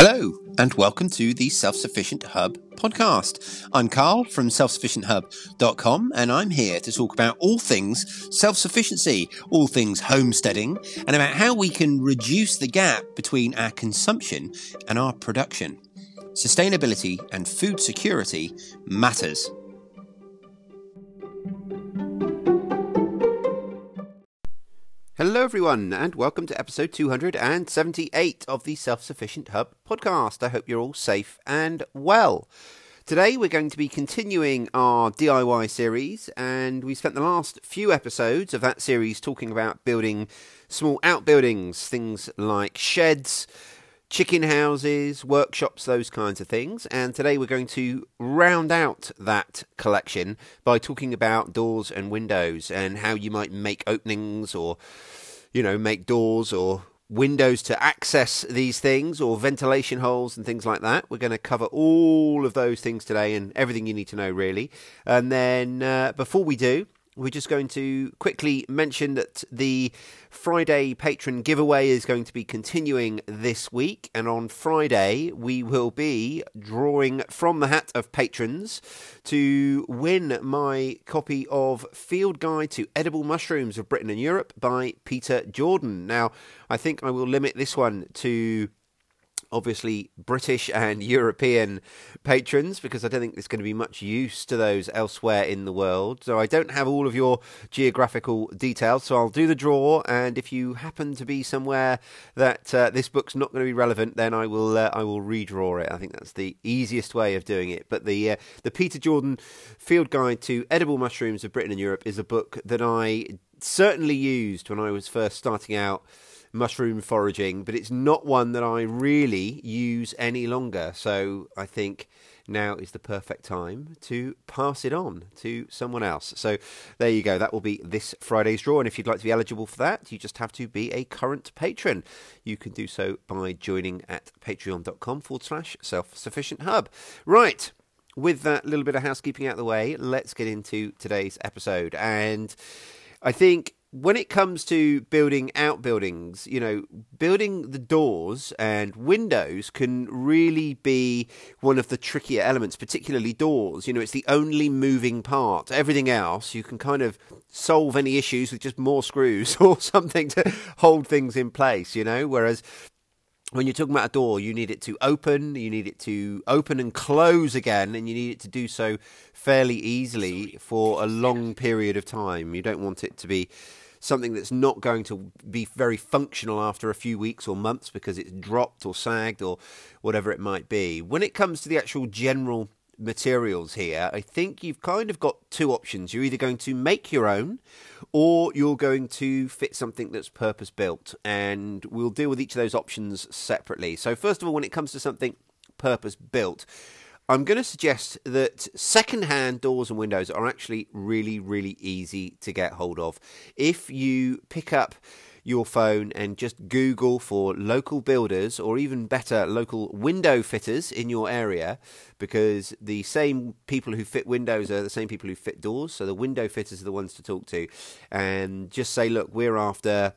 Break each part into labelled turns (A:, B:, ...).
A: Hello, and welcome to the Self Sufficient Hub podcast. I'm Carl from selfsufficienthub.com, and I'm here to talk about all things self sufficiency, all things homesteading, and about how we can reduce the gap between our consumption and our production. Sustainability and food security matters. Hello, everyone, and welcome to episode 278 of the Self Sufficient Hub podcast. I hope you're all safe and well. Today, we're going to be continuing our DIY series, and we spent the last few episodes of that series talking about building small outbuildings, things like sheds, chicken houses, workshops, those kinds of things. And today we're going to round out that collection by talking about doors and windows and how you might make openings or, you know, make doors or windows to access these things or ventilation holes and things like that. We're going to cover all of those things today and everything you need to know, really. And then uh, before we do, we're just going to quickly mention that the Friday patron giveaway is going to be continuing this week. And on Friday, we will be drawing from the hat of patrons to win my copy of Field Guide to Edible Mushrooms of Britain and Europe by Peter Jordan. Now, I think I will limit this one to obviously British and European patrons because I don't think there's going to be much use to those elsewhere in the world. So I don't have all of your geographical details. So I'll do the draw, and if you happen to be somewhere that uh, this book's not going to be relevant, then I will uh, I will redraw it. I think that's the easiest way of doing it. But the uh, the Peter Jordan Field Guide to Edible Mushrooms of Britain and Europe is a book that I certainly used when I was first starting out mushroom foraging, but it's not one that I really use any longer. So I think now is the perfect time to pass it on to someone else. So there you go. That will be this Friday's draw. And if you'd like to be eligible for that, you just have to be a current patron. You can do so by joining at patreon.com forward slash self sufficient hub. Right. With that little bit of housekeeping out of the way, let's get into today's episode. And I think when it comes to building outbuildings, you know, building the doors and windows can really be one of the trickier elements, particularly doors. You know, it's the only moving part. Everything else, you can kind of solve any issues with just more screws or something to hold things in place, you know, whereas when you're talking about a door, you need it to open, you need it to open and close again, and you need it to do so fairly easily for a long period of time. You don't want it to be something that's not going to be very functional after a few weeks or months because it's dropped or sagged or whatever it might be. When it comes to the actual general materials here, I think you've kind of got two options. You're either going to make your own or you're going to fit something that's purpose built. And we'll deal with each of those options separately. So, first of all, when it comes to something purpose built, I'm going to suggest that second-hand doors and windows are actually really, really easy to get hold of. If you pick up your phone and just Google for local builders or even better, local window fitters in your area, because the same people who fit windows are the same people who fit doors. So the window fitters are the ones to talk to. And just say, look, we're after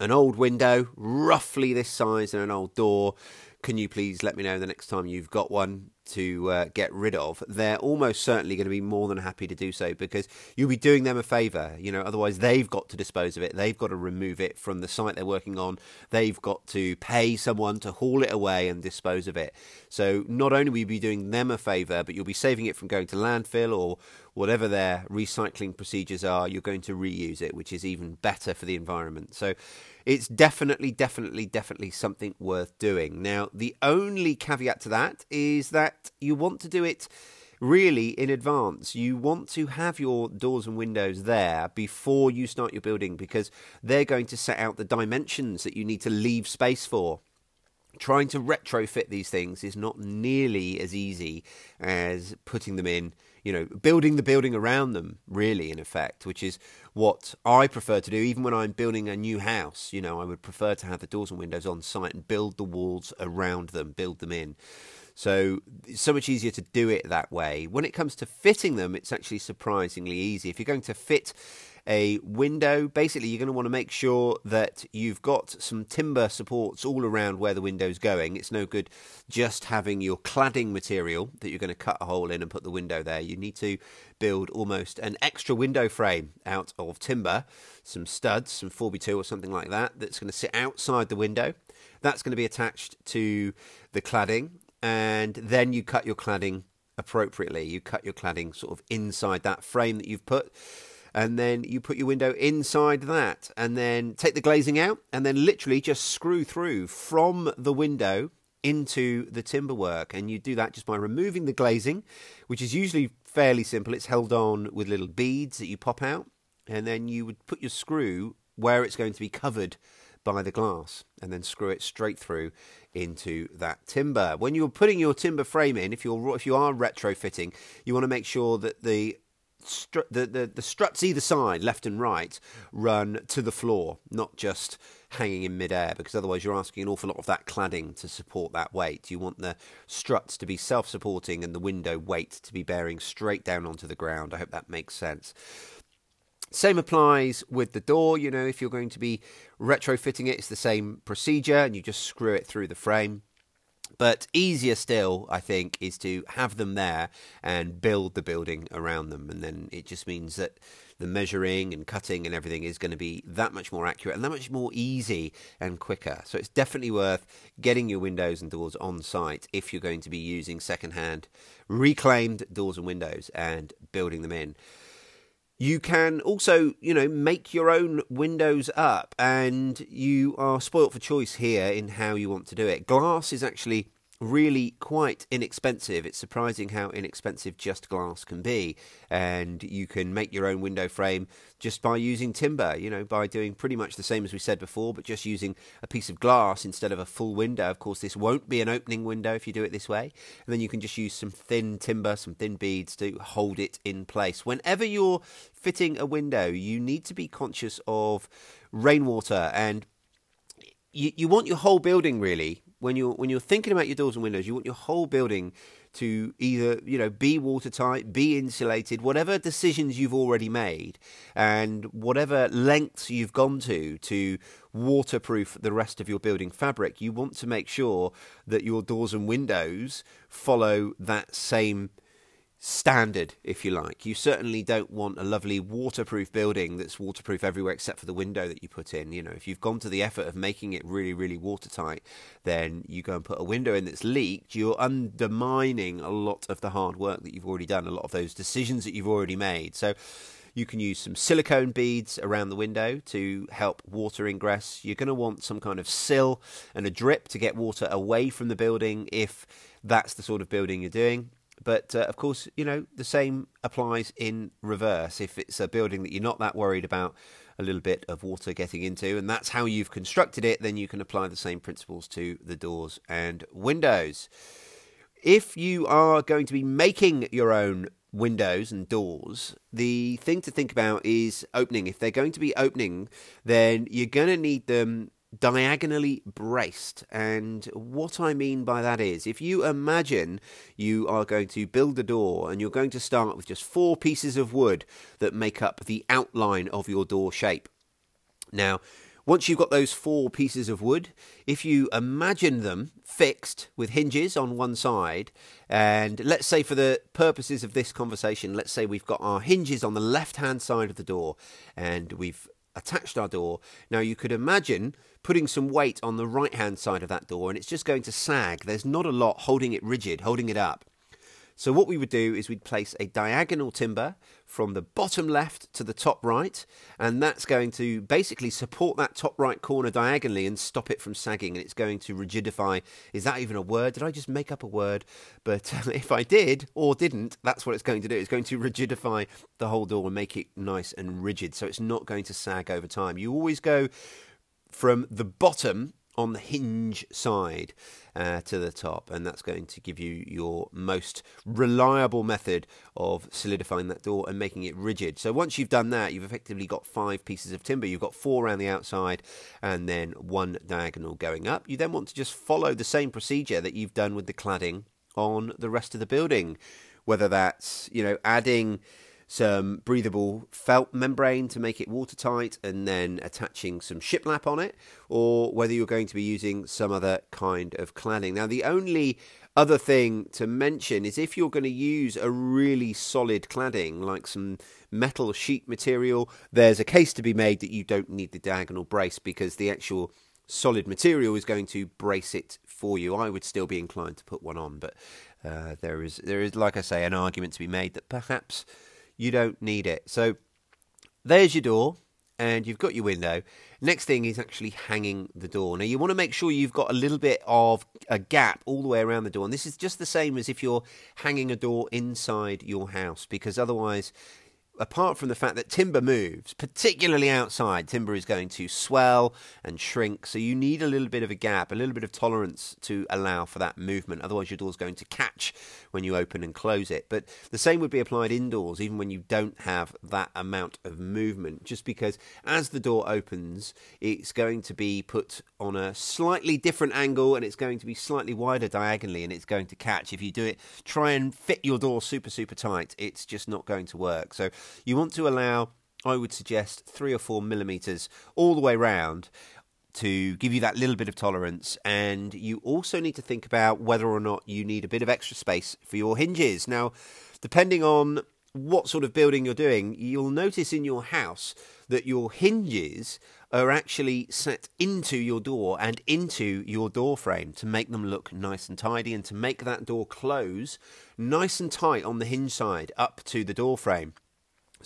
A: an old window, roughly this size, and an old door. Can you please let me know the next time you've got one? To uh, get rid of, they're almost certainly going to be more than happy to do so because you'll be doing them a favour. You know, otherwise they've got to dispose of it. They've got to remove it from the site they're working on. They've got to pay someone to haul it away and dispose of it. So not only will you be doing them a favour, but you'll be saving it from going to landfill or whatever their recycling procedures are. You're going to reuse it, which is even better for the environment. So it's definitely, definitely, definitely something worth doing. Now, the only caveat to that is that you want to do it really in advance. You want to have your doors and windows there before you start your building because they're going to set out the dimensions that you need to leave space for. Trying to retrofit these things is not nearly as easy as putting them in you know, building the building around them, really, in effect, which is what I prefer to do. Even when I'm building a new house, you know, I would prefer to have the doors and windows on site and build the walls around them, build them in. So it's so much easier to do it that way. When it comes to fitting them, it's actually surprisingly easy. If you're going to fit a window. Basically, you're going to want to make sure that you've got some timber supports all around where the window's going. It's no good just having your cladding material that you're going to cut a hole in and put the window there. You need to build almost an extra window frame out of timber, some studs, some 4x2 or something like that, that's going to sit outside the window. That's going to be attached to the cladding, and then you cut your cladding appropriately. You cut your cladding sort of inside that frame that you've put and then you put your window inside that and then take the glazing out and then literally just screw through from the window into the timber work and you do that just by removing the glazing which is usually fairly simple it's held on with little beads that you pop out and then you would put your screw where it's going to be covered by the glass and then screw it straight through into that timber. When you're putting your timber frame in, if you're if you are retrofitting, you want to make sure that the The, the, the struts either side, left and right, run to the floor, not just hanging in midair, because otherwise you're asking an awful lot of that cladding to support that weight. You want the struts to be self supporting and the window weight to be bearing straight down onto the ground. I hope that makes sense. Same applies with the door. You know, if you're going to be retrofitting it, it's the same procedure and you just screw it through the frame. But easier still, I think, is to have them there and build the building around them. And then it just means that the measuring and cutting and everything is going to be that much more accurate and that much more easy and quicker. So it's definitely worth getting your windows and doors on site if you're going to be using second-hand reclaimed doors and windows and building them in. You can also, you know, make your own windows up, and you are spoilt for choice here in how you want to do it. Glass is actually really quite inexpensive. It's surprising how inexpensive just glass can be. And you can make your own window frame just by using timber, you know, by doing pretty much the same as we said before, but just using a piece of glass instead of a full window. Of course, this won't be an opening window if you do it this way. And then you can just use some thin timber, some thin beads to hold it in place. Whenever you're fitting a window, you need to be conscious of rainwater and you, you want your whole building really when you're when you're thinking about your doors and windows, you want your whole building to either you know be watertight, be insulated, whatever decisions you've already made, and whatever lengths you've gone to to waterproof the rest of your building fabric. You want to make sure that your doors and windows follow that same standard, if you like. You certainly don't want a lovely waterproof building that's waterproof everywhere except for the window that you put in. You know, if you've gone to the effort of making it really, really watertight, then you go and put a window in that's leaked, you're undermining a lot of the hard work that you've already done, a lot of those decisions that you've already made. So, you can use some silicone beads around the window to help water ingress. You're going to want some kind of sill and a drip to get water away from the building if that's the sort of building you're doing. But uh, of course, you know, the same applies in reverse. If it's a building that you're not that worried about a little bit of water getting into, and that's how you've constructed it, then you can apply the same principles to the doors and windows. If you are going to be making your own windows and doors, the thing to think about is opening. If they're going to be opening, then you're going to need them diagonally braced. And what I mean by that is if you imagine you are going to build a door and you're going to start with just four pieces of wood that make up the outline of your door shape. Now, once you've got those four pieces of wood, if you imagine them fixed with hinges on one side, and let's say for the purposes of this conversation, let's say we've got our hinges on the left hand side of the door and we've attached our door. Now you could imagine putting some weight on the right hand side of that door and it's just going to sag. There's not a lot holding it rigid, holding it up. So what we would do is we'd place a diagonal timber from the bottom left to the top right, and that's going to basically support that top right corner diagonally and stop it from sagging, and it's going to rigidify. Is that even a word? Did I just make up a word? But um, if I did or didn't, that's what it's going to do. It's going to rigidify the whole door and make it nice and rigid, so it's not going to sag over time. You always go from the bottom on the hinge side uh, to the top, and that's going to give you your most reliable method of solidifying that door and making it rigid. So once you've done that, you've effectively got five pieces of timber. You've got four around the outside and then one diagonal going up. You then want to just follow the same procedure that you've done with the cladding on the rest of the building, whether that's you know adding some breathable felt membrane to make it watertight and then attaching some shiplap on it, or whether you're going to be using some other kind of cladding. Now, the only other thing to mention is if you're going to use a really solid cladding, like some metal sheet material, there's a case to be made that you don't need the diagonal brace because the actual solid material is going to brace it for you. I would still be inclined to put one on, but uh, there is there is, like I say, an argument to be made that perhaps you don't need it. So there's your door and you've got your window. Next thing is actually hanging the door. Now you want to make sure you've got a little bit of a gap all the way around the door. And this is just the same as if you're hanging a door inside your house because otherwise apart from the fact that timber moves, particularly outside, timber is going to swell and shrink. So you need a little bit of a gap, a little bit of tolerance to allow for that movement. Otherwise, your door's going to catch when you open and close it. But the same would be applied indoors, even when you don't have that amount of movement, just because as the door opens, it's going to be put on a slightly different angle and it's going to be slightly wider diagonally and it's going to catch. If you do it, try and fit your door super, super tight, it's just not going to work. So you want to allow, I would suggest, three or four millimeters all the way round to give you that little bit of tolerance. And you also need to think about whether or not you need a bit of extra space for your hinges. Now, depending on what sort of building you're doing, you'll notice in your house that your hinges are actually set into your door and into your door frame to make them look nice and tidy and to make that door close nice and tight on the hinge side up to the door frame.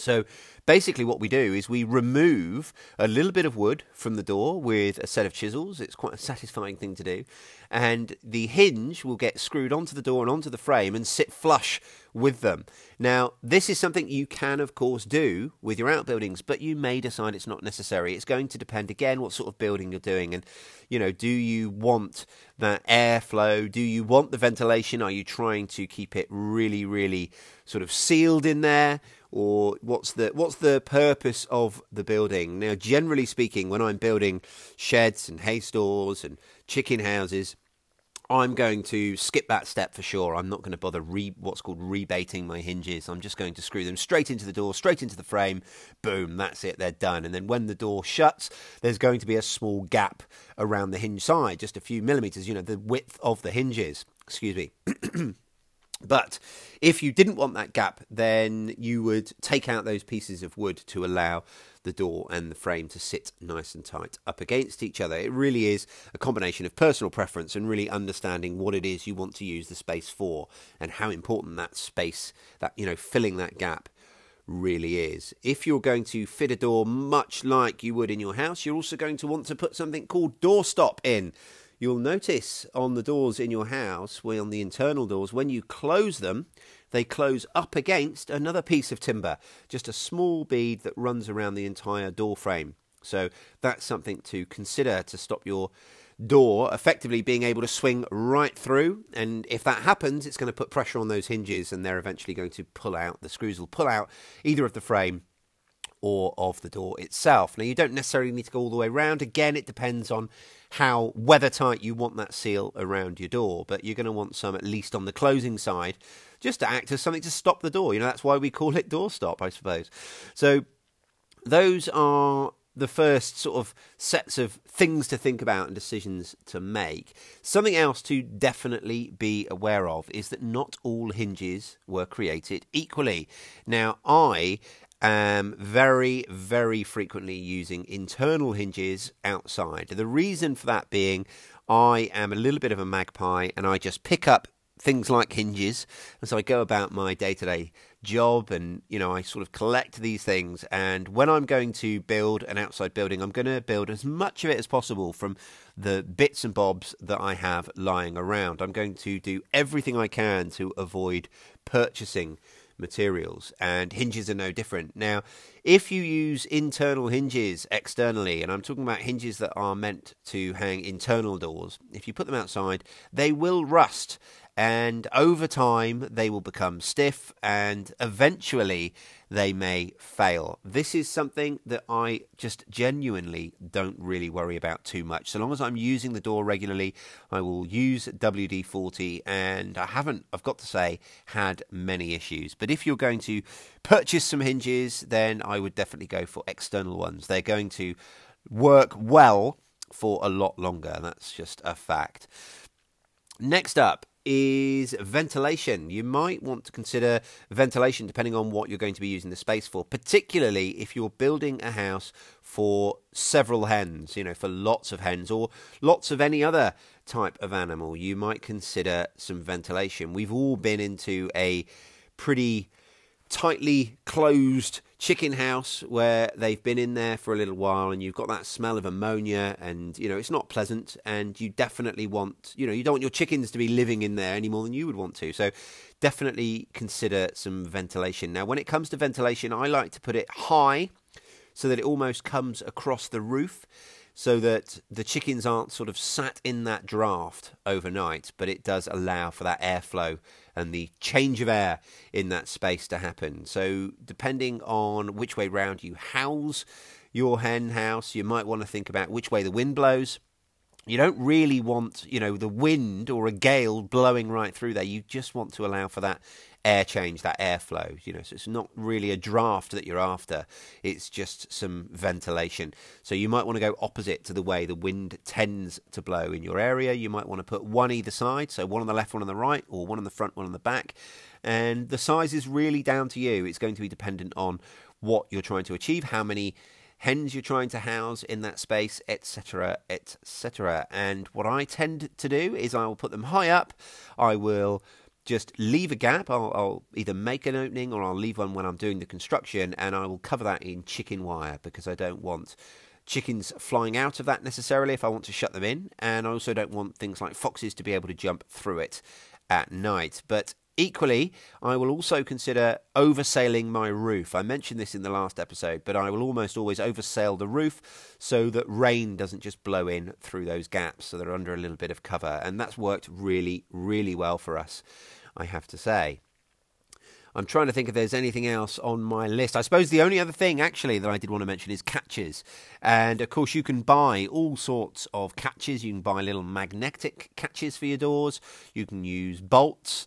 A: So basically, what we do is we remove a little bit of wood from the door with a set of chisels. It's quite a satisfying thing to do. And the hinge will get screwed onto the door and onto the frame and sit flush with them. Now, this is something you can, of course, do with your outbuildings, but you may decide it's not necessary. It's going to depend again what sort of building you're doing. And, you know, do you want that airflow? Do you want the ventilation? Are you trying to keep it really, really sort of sealed in there? Or what's the what's the purpose of the building? Now, generally speaking, when I'm building sheds and hay stores and chicken houses, I'm going to skip that step for sure. I'm not going to bother re, what's called rebating my hinges. I'm just going to screw them straight into the door, straight into the frame. Boom, that's it. They're done. And then when the door shuts, there's going to be a small gap around the hinge side, just a few millimeters. You know, the width of the hinges. Excuse me. But if you didn't want that gap, then you would take out those pieces of wood to allow the door and the frame to sit nice and tight up against each other. It really is a combination of personal preference and really understanding what it is you want to use the space for and how important that space, that, you know, filling that gap really is. If you're going to fit a door much like you would in your house, you're also going to want to put something called doorstop in you'll notice on the doors in your house, well, on the internal doors, when you close them, they close up against another piece of timber, just a small bead that runs around the entire door frame. So that's something to consider to stop your door effectively being able to swing right through. And if that happens, it's going to put pressure on those hinges and they're eventually going to pull out. The screws will pull out either of the frame or of the door itself. Now, you don't necessarily need to go all the way around. Again, it depends on how weather tight you want that seal around your door, but you're going to want some at least on the closing side just to act as something to stop the door. You know, that's why we call it doorstop, I suppose. So, those are the first sort of sets of things to think about and decisions to make. Something else to definitely be aware of is that not all hinges were created equally. Now, I am very, very frequently using internal hinges outside. The reason for that being I am a little bit of a magpie and I just pick up things like hinges so I go about my day to day job and you know I sort of collect these things and when I'm going to build an outside building I'm going to build as much of it as possible from the bits and bobs that I have lying around I'm going to do everything I can to avoid purchasing materials, and hinges are no different. Now, If you use internal hinges externally, and I'm talking about hinges that are meant to hang internal doors, if you put them outside, they will rust and over time they will become stiff and eventually they may fail. This is something that I just genuinely don't really worry about too much. So long as I'm using the door regularly, I will use WD 40, and I haven't, I've got to say, had many issues. But if you're going to purchase some hinges, then I would definitely go for external ones. They're going to work well for a lot longer. That's just a fact. Next up is ventilation. You might want to consider ventilation depending on what you're going to be using the space for, particularly if you're building a house for several hens, you know, for lots of hens or lots of any other type of animal. You might consider some ventilation. We've all been into a pretty tightly closed chicken house where they've been in there for a little while and you've got that smell of ammonia and you know it's not pleasant and you definitely want you know you don't want your chickens to be living in there any more than you would want to. So definitely consider some ventilation. Now when it comes to ventilation i like to put it high so that it almost comes across the roof so that the chickens aren't sort of sat in that draft overnight, but it does allow for that airflow and the change of air in that space to happen. So, depending on which way round you house your hen house, you might want to think about which way the wind blows. You don't really want, you know, the wind or a gale blowing right through there. You just want to allow for that air change, that airflow. You know, so it's not really a draft that you're after. It's just some ventilation. So you might want to go opposite to the way the wind tends to blow in your area. You might want to put one either side, so one on the left, one on the right, or one on the front, one on the back. And the size is really down to you. It's going to be dependent on what you're trying to achieve, how many hens you're trying to house in that space, etc., etc. And what I tend to do is I will put them high up. I will just leave a gap. I'll, I'll, either make an opening or I'll leave one when I'm doing the construction, and I will cover that in chicken wire because I don't want chickens flying out of that necessarily if I want to shut them in, and I also don't want things like foxes to be able to jump through it at night. But Equally, I will also consider oversailing my roof. I mentioned this in the last episode, but I will almost always oversail the roof so that rain doesn't just blow in through those gaps, so they're under a little bit of cover. And that's worked really, really well for us. I have to say. I'm trying to think if there's anything else on my list. I suppose the only other thing, actually, that I did want to mention is catches. And of course, you can buy all sorts of catches. You can buy little magnetic catches for your doors, you can use bolts.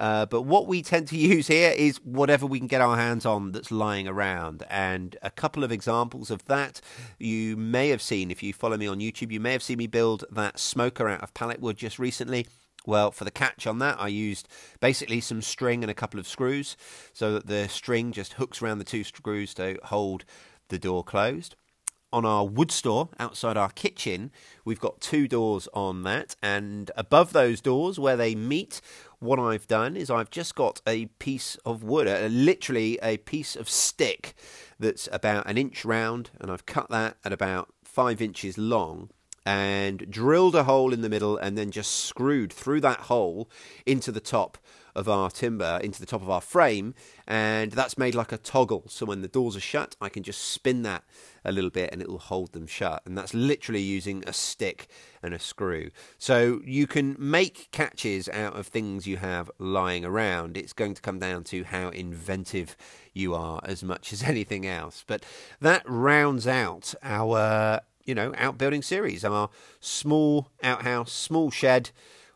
A: Uh, but what we tend to use here is whatever we can get our hands on that's lying around. And a couple of examples of that you may have seen if you follow me on YouTube. You may have seen me build that smoker out of pallet wood just recently. Well, for the catch on that, I used basically some string and a couple of screws so that the string just hooks around the two screws to hold the door closed. On our wood store outside our kitchen, we've got two doors on that, and above those doors where they meet, what I've done is I've just got a piece of wood, uh, literally a piece of stick that's about an inch round, and I've cut that at about five inches long and drilled a hole in the middle and then just screwed through that hole into the top of our timber, into the top of our frame, and that's made like a toggle. So when the doors are shut, I can just spin that a little bit and it will hold them shut. And that's literally using a stick and a screw. So you can make catches out of things you have lying around. It's going to come down to how inventive you are as much as anything else. But that rounds out our you know, outbuilding series. Our small outhouse, small shed,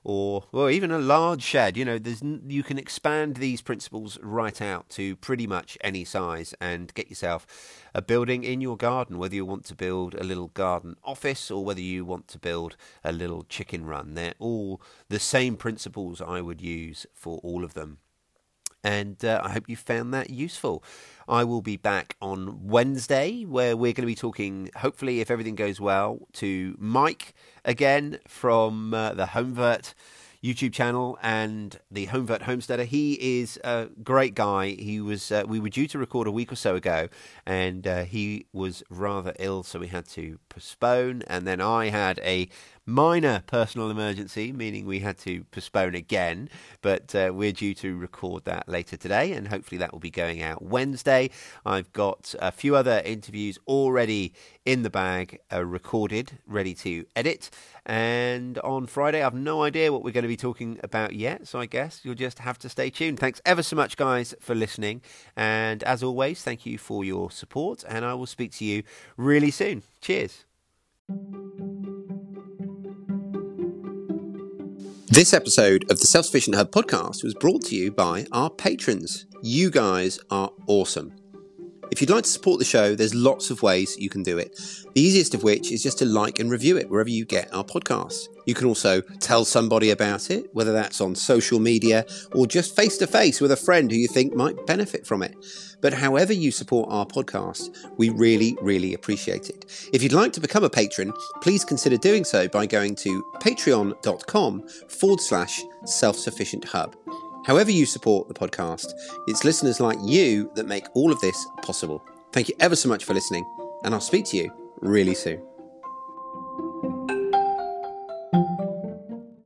A: or well, even a large shed. You know, there's you can expand these principles right out to pretty much any size and get yourself a building in your garden. Whether you want to build a little garden office or whether you want to build a little chicken run, they're all the same principles I would use for all of them and uh, I hope you found that useful. I will be back on Wednesday where we're going to be talking, hopefully, if everything goes well, to Mike again from uh, the Homevert YouTube channel and the Homevert Homesteader. He is a great guy. He was uh, we were due to record a week or so ago, and uh, he was rather ill, so we had to postpone. And then I had a minor personal emergency, meaning we had to postpone again. But uh, we're due to record that later today, and hopefully that will be going out Wednesday. I've got a few other interviews already in the bag, uh, recorded, ready to edit. And on Friday, I've no idea what we're going to be talking about yet, so I guess you'll just have to stay tuned. Thanks ever so much, guys, for listening. And as always, thank you for your support, and I will speak to you really soon. Cheers. This episode of the Self Sufficient Hub podcast was brought to you by our patrons. You guys are awesome. If you'd like to support the show, there's lots of ways you can do it. The easiest of which is just to like and review it wherever you get our podcasts. You can also tell somebody about it, whether that's on social media or just face to face with a friend who you think might benefit from it. But however you support our podcast, we really, really appreciate it. If you'd like to become a patron, please consider doing so by going to patreon.com forward slash self sufficient hub. However, you support the podcast, it's listeners like you that make all of this possible. Thank you ever so much for listening, and I'll speak to you really soon.